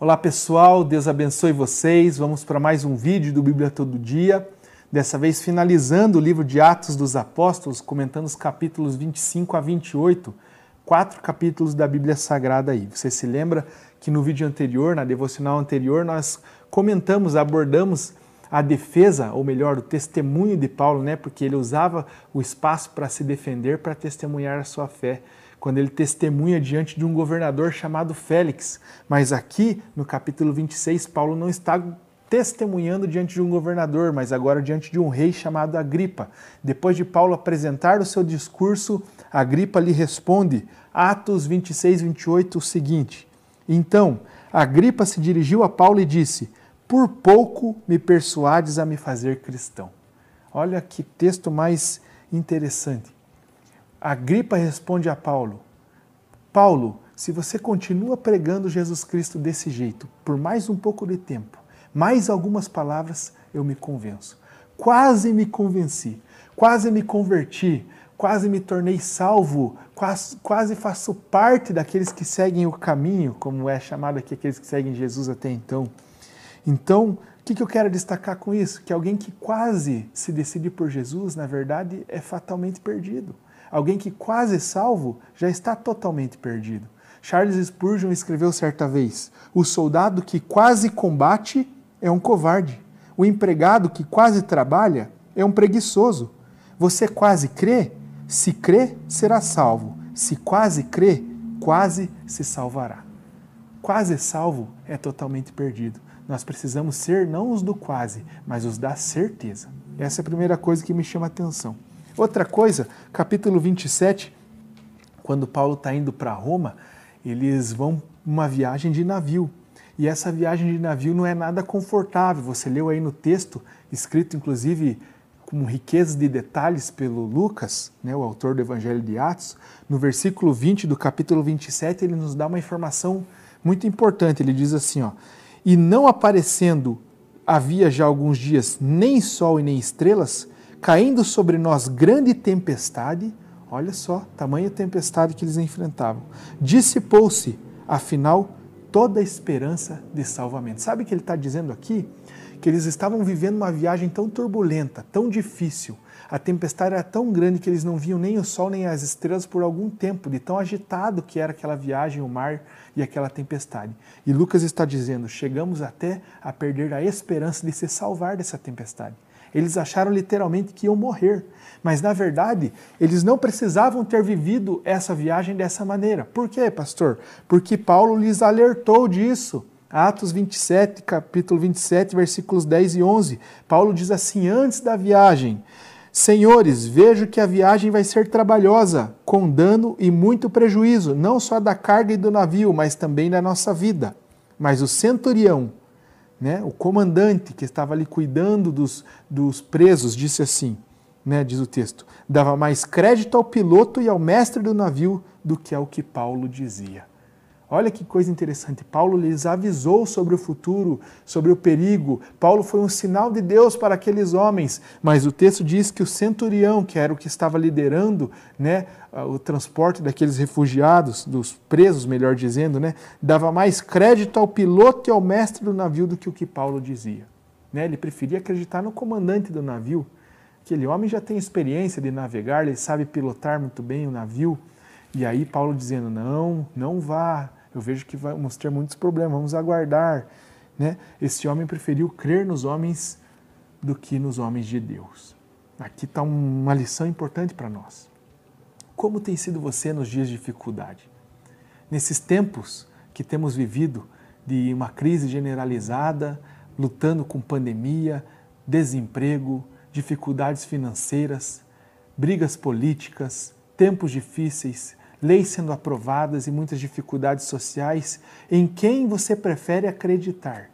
Olá pessoal, Deus abençoe vocês. Vamos para mais um vídeo do Bíblia Todo Dia. Dessa vez finalizando o livro de Atos dos Apóstolos, comentando os capítulos 25 a 28, quatro capítulos da Bíblia Sagrada aí. Você se lembra que no vídeo anterior, na devocional anterior, nós comentamos, abordamos a defesa, ou melhor, o testemunho de Paulo, né? Porque ele usava o espaço para se defender, para testemunhar a sua fé quando ele testemunha diante de um governador chamado Félix. Mas aqui, no capítulo 26, Paulo não está testemunhando diante de um governador, mas agora diante de um rei chamado Agripa. Depois de Paulo apresentar o seu discurso, Agripa lhe responde, Atos 26, 28, o seguinte: Então, Agripa se dirigiu a Paulo e disse: Por pouco me persuades a me fazer cristão. Olha que texto mais interessante. Agripa responde a Paulo: Paulo, se você continua pregando Jesus Cristo desse jeito, por mais um pouco de tempo, mais algumas palavras, eu me convenço. Quase me convenci, quase me converti, quase me tornei salvo, quase, quase faço parte daqueles que seguem o caminho, como é chamado aqui aqueles que seguem Jesus até então. Então, o que, que eu quero destacar com isso? Que alguém que quase se decide por Jesus, na verdade, é fatalmente perdido. Alguém que quase salvo já está totalmente perdido. Charles Spurgeon escreveu certa vez: O soldado que quase combate é um covarde. O empregado que quase trabalha é um preguiçoso. Você quase crê? Se crê, será salvo. Se quase crê, quase se salvará. Quase salvo é totalmente perdido. Nós precisamos ser não os do quase, mas os da certeza. Essa é a primeira coisa que me chama a atenção. Outra coisa, capítulo 27, quando Paulo está indo para Roma, eles vão uma viagem de navio. E essa viagem de navio não é nada confortável. Você leu aí no texto, escrito inclusive com riquezas de detalhes pelo Lucas, né, o autor do Evangelho de Atos, no versículo 20 do capítulo 27, ele nos dá uma informação muito importante. Ele diz assim, ó: "E não aparecendo havia já alguns dias nem sol e nem estrelas, caindo sobre nós grande tempestade, olha só, tamanha tempestade que eles enfrentavam. Dissipou-se, afinal, toda a esperança de salvamento. Sabe o que ele está dizendo aqui? Que eles estavam vivendo uma viagem tão turbulenta, tão difícil. A tempestade era tão grande que eles não viam nem o sol nem as estrelas por algum tempo, de tão agitado que era aquela viagem, o mar e aquela tempestade. E Lucas está dizendo: chegamos até a perder a esperança de se salvar dessa tempestade. Eles acharam literalmente que iam morrer. Mas, na verdade, eles não precisavam ter vivido essa viagem dessa maneira. Por quê, pastor? Porque Paulo lhes alertou disso. Atos 27, capítulo 27, versículos 10 e 11. Paulo diz assim: Antes da viagem, Senhores, vejo que a viagem vai ser trabalhosa, com dano e muito prejuízo, não só da carga e do navio, mas também da nossa vida. Mas o centurião, né, o comandante que estava ali cuidando dos, dos presos, disse assim, né, diz o texto, dava mais crédito ao piloto e ao mestre do navio do que ao que Paulo dizia. Olha que coisa interessante. Paulo lhes avisou sobre o futuro, sobre o perigo. Paulo foi um sinal de Deus para aqueles homens. Mas o texto diz que o centurião, que era o que estava liderando né, o transporte daqueles refugiados, dos presos, melhor dizendo, né, dava mais crédito ao piloto e ao mestre do navio do que o que Paulo dizia. Né, ele preferia acreditar no comandante do navio. Aquele homem já tem experiência de navegar, ele sabe pilotar muito bem o navio. E aí Paulo dizendo: não, não vá eu vejo que vamos ter muitos problemas, vamos aguardar. Né? Esse homem preferiu crer nos homens do que nos homens de Deus. Aqui está uma lição importante para nós. Como tem sido você nos dias de dificuldade? Nesses tempos que temos vivido de uma crise generalizada, lutando com pandemia, desemprego, dificuldades financeiras, brigas políticas, tempos difíceis, leis sendo aprovadas e muitas dificuldades sociais, em quem você prefere acreditar?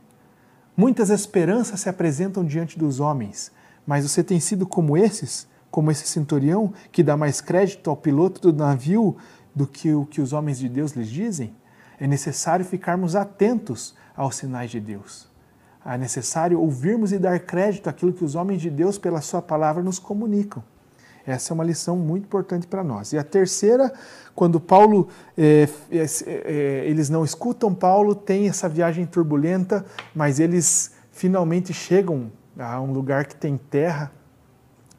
Muitas esperanças se apresentam diante dos homens, mas você tem sido como esses, como esse centurião, que dá mais crédito ao piloto do navio do que o que os homens de Deus lhes dizem? É necessário ficarmos atentos aos sinais de Deus. É necessário ouvirmos e dar crédito àquilo que os homens de Deus, pela Sua palavra, nos comunicam. Essa é uma lição muito importante para nós. E a terceira, quando Paulo, é, é, é, eles não escutam Paulo, tem essa viagem turbulenta, mas eles finalmente chegam a um lugar que tem terra,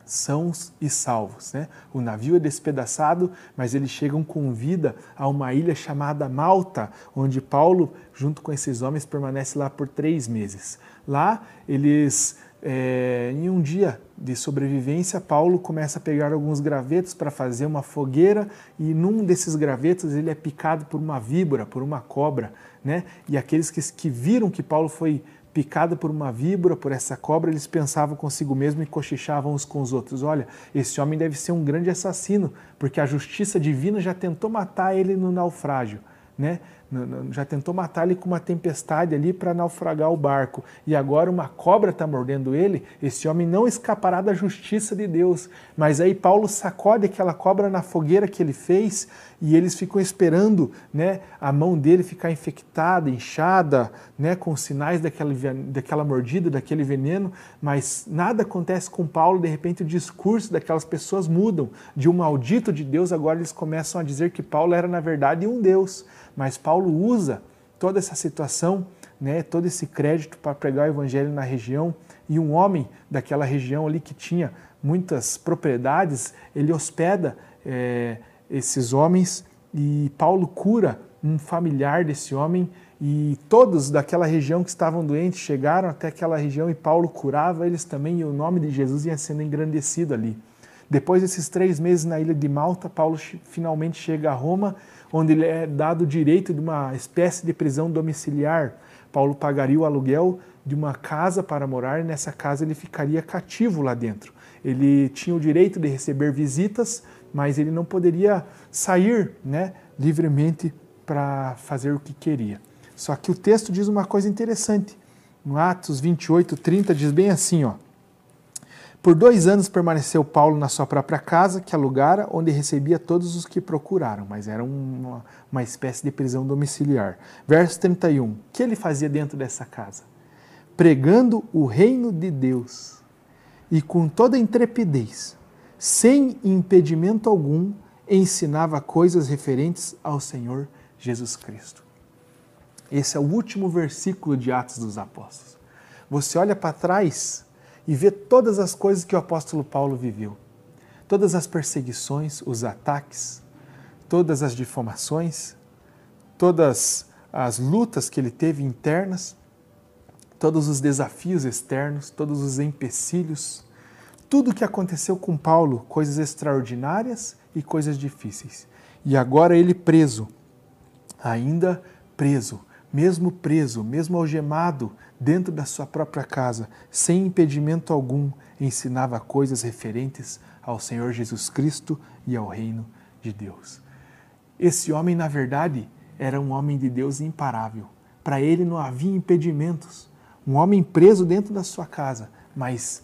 sãos e salvos. Né? O navio é despedaçado, mas eles chegam com vida a uma ilha chamada Malta, onde Paulo, junto com esses homens, permanece lá por três meses. Lá eles é, em um dia de sobrevivência, Paulo começa a pegar alguns gravetos para fazer uma fogueira e num desses gravetos ele é picado por uma víbora, por uma cobra, né? E aqueles que, que viram que Paulo foi picado por uma víbora, por essa cobra, eles pensavam consigo mesmo e cochichavam uns com os outros: olha, esse homem deve ser um grande assassino, porque a justiça divina já tentou matar ele no naufrágio, né? Já tentou matar ele com uma tempestade ali para naufragar o barco. E agora uma cobra está mordendo ele. Esse homem não escapará da justiça de Deus. Mas aí Paulo sacode aquela cobra na fogueira que ele fez e eles ficam esperando né, a mão dele ficar infectada, inchada, né, com sinais daquela, daquela mordida, daquele veneno. Mas nada acontece com Paulo. De repente o discurso daquelas pessoas mudam. De um maldito de Deus, agora eles começam a dizer que Paulo era na verdade um Deus. Mas Paulo usa toda essa situação, né, todo esse crédito para pregar o evangelho na região. E um homem daquela região ali que tinha muitas propriedades, ele hospeda é, esses homens e Paulo cura um familiar desse homem e todos daquela região que estavam doentes chegaram até aquela região e Paulo curava eles também e o nome de Jesus ia sendo engrandecido ali. Depois desses três meses na ilha de Malta, Paulo finalmente chega a Roma onde ele é dado o direito de uma espécie de prisão domiciliar. Paulo pagaria o aluguel de uma casa para morar e nessa casa ele ficaria cativo lá dentro. Ele tinha o direito de receber visitas, mas ele não poderia sair né, livremente para fazer o que queria. Só que o texto diz uma coisa interessante. No Atos 28, 30 diz bem assim, ó. Por dois anos permaneceu Paulo na sua própria casa, que alugara, onde recebia todos os que procuraram, mas era uma, uma espécie de prisão domiciliar. Verso 31. O que ele fazia dentro dessa casa? Pregando o reino de Deus e com toda intrepidez, sem impedimento algum, ensinava coisas referentes ao Senhor Jesus Cristo. Esse é o último versículo de Atos dos Apóstolos. Você olha para trás e vê todas as coisas que o apóstolo Paulo viveu. Todas as perseguições, os ataques, todas as difamações, todas as lutas que ele teve internas, todos os desafios externos, todos os empecilhos, tudo o que aconteceu com Paulo, coisas extraordinárias e coisas difíceis. E agora ele preso, ainda preso, mesmo preso, mesmo algemado dentro da sua própria casa, sem impedimento algum, ensinava coisas referentes ao Senhor Jesus Cristo e ao reino de Deus. Esse homem, na verdade, era um homem de Deus imparável. Para ele não havia impedimentos. Um homem preso dentro da sua casa, mas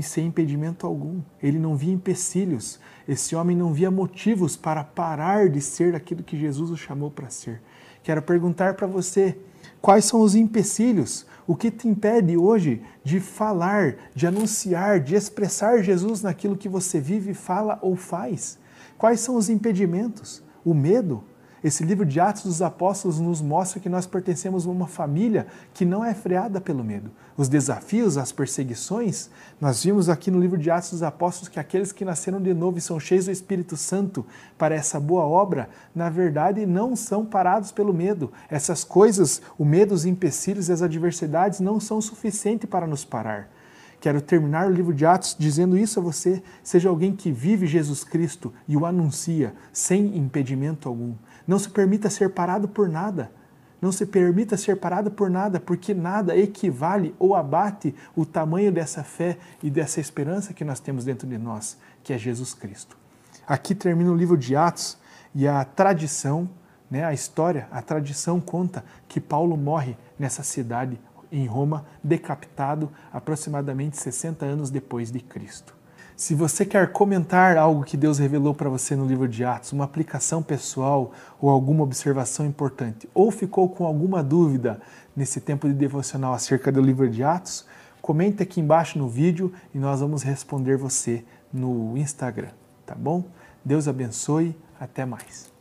sem impedimento algum. Ele não via empecilhos. Esse homem não via motivos para parar de ser aquilo que Jesus o chamou para ser. Quero perguntar para você: quais são os empecilhos? O que te impede hoje de falar, de anunciar, de expressar Jesus naquilo que você vive, fala ou faz? Quais são os impedimentos? O medo? Esse livro de Atos dos Apóstolos nos mostra que nós pertencemos a uma família que não é freada pelo medo. Os desafios, as perseguições, nós vimos aqui no livro de Atos dos Apóstolos que aqueles que nasceram de novo e são cheios do Espírito Santo para essa boa obra, na verdade não são parados pelo medo. Essas coisas, o medo, os empecilhos e as adversidades não são suficientes para nos parar. Quero terminar o livro de Atos dizendo isso a você. Seja alguém que vive Jesus Cristo e o anuncia sem impedimento algum. Não se permita ser parado por nada. Não se permita ser parado por nada, porque nada equivale ou abate o tamanho dessa fé e dessa esperança que nós temos dentro de nós, que é Jesus Cristo. Aqui termina o livro de Atos e a tradição, né, a história, a tradição conta que Paulo morre nessa cidade em Roma, decapitado aproximadamente 60 anos depois de Cristo. Se você quer comentar algo que Deus revelou para você no livro de Atos, uma aplicação pessoal ou alguma observação importante, ou ficou com alguma dúvida nesse tempo de devocional acerca do livro de Atos, comente aqui embaixo no vídeo e nós vamos responder você no Instagram, tá bom? Deus abençoe, até mais.